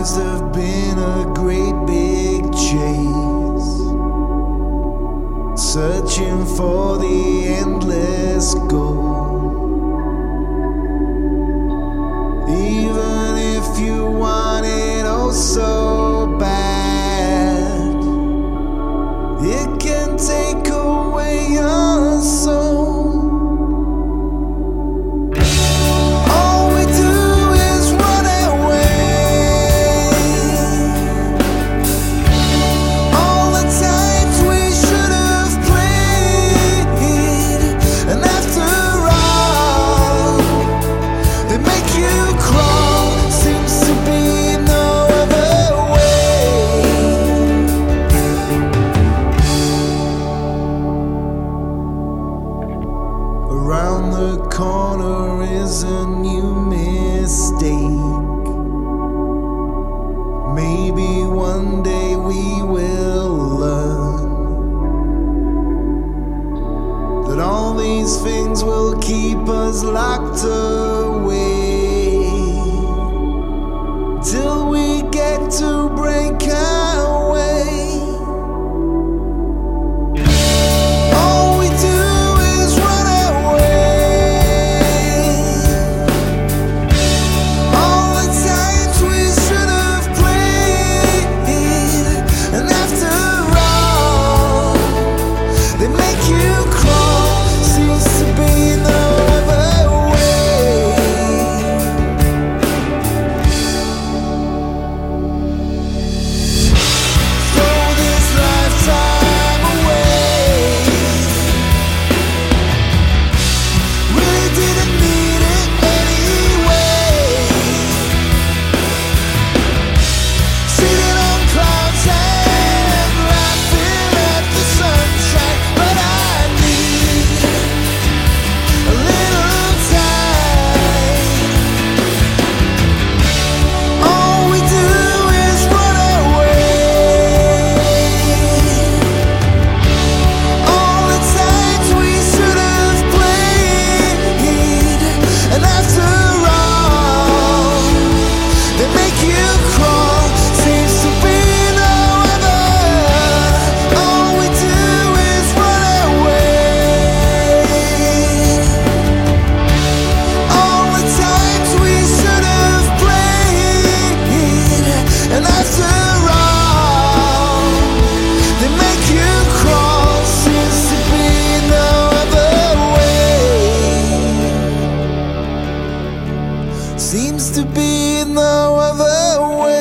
must have been a great big chase, searching for the endless goal. the corner is a new mistake. Maybe one day we will learn that all these things will keep us locked away till we get to break out. Seems to be no other way.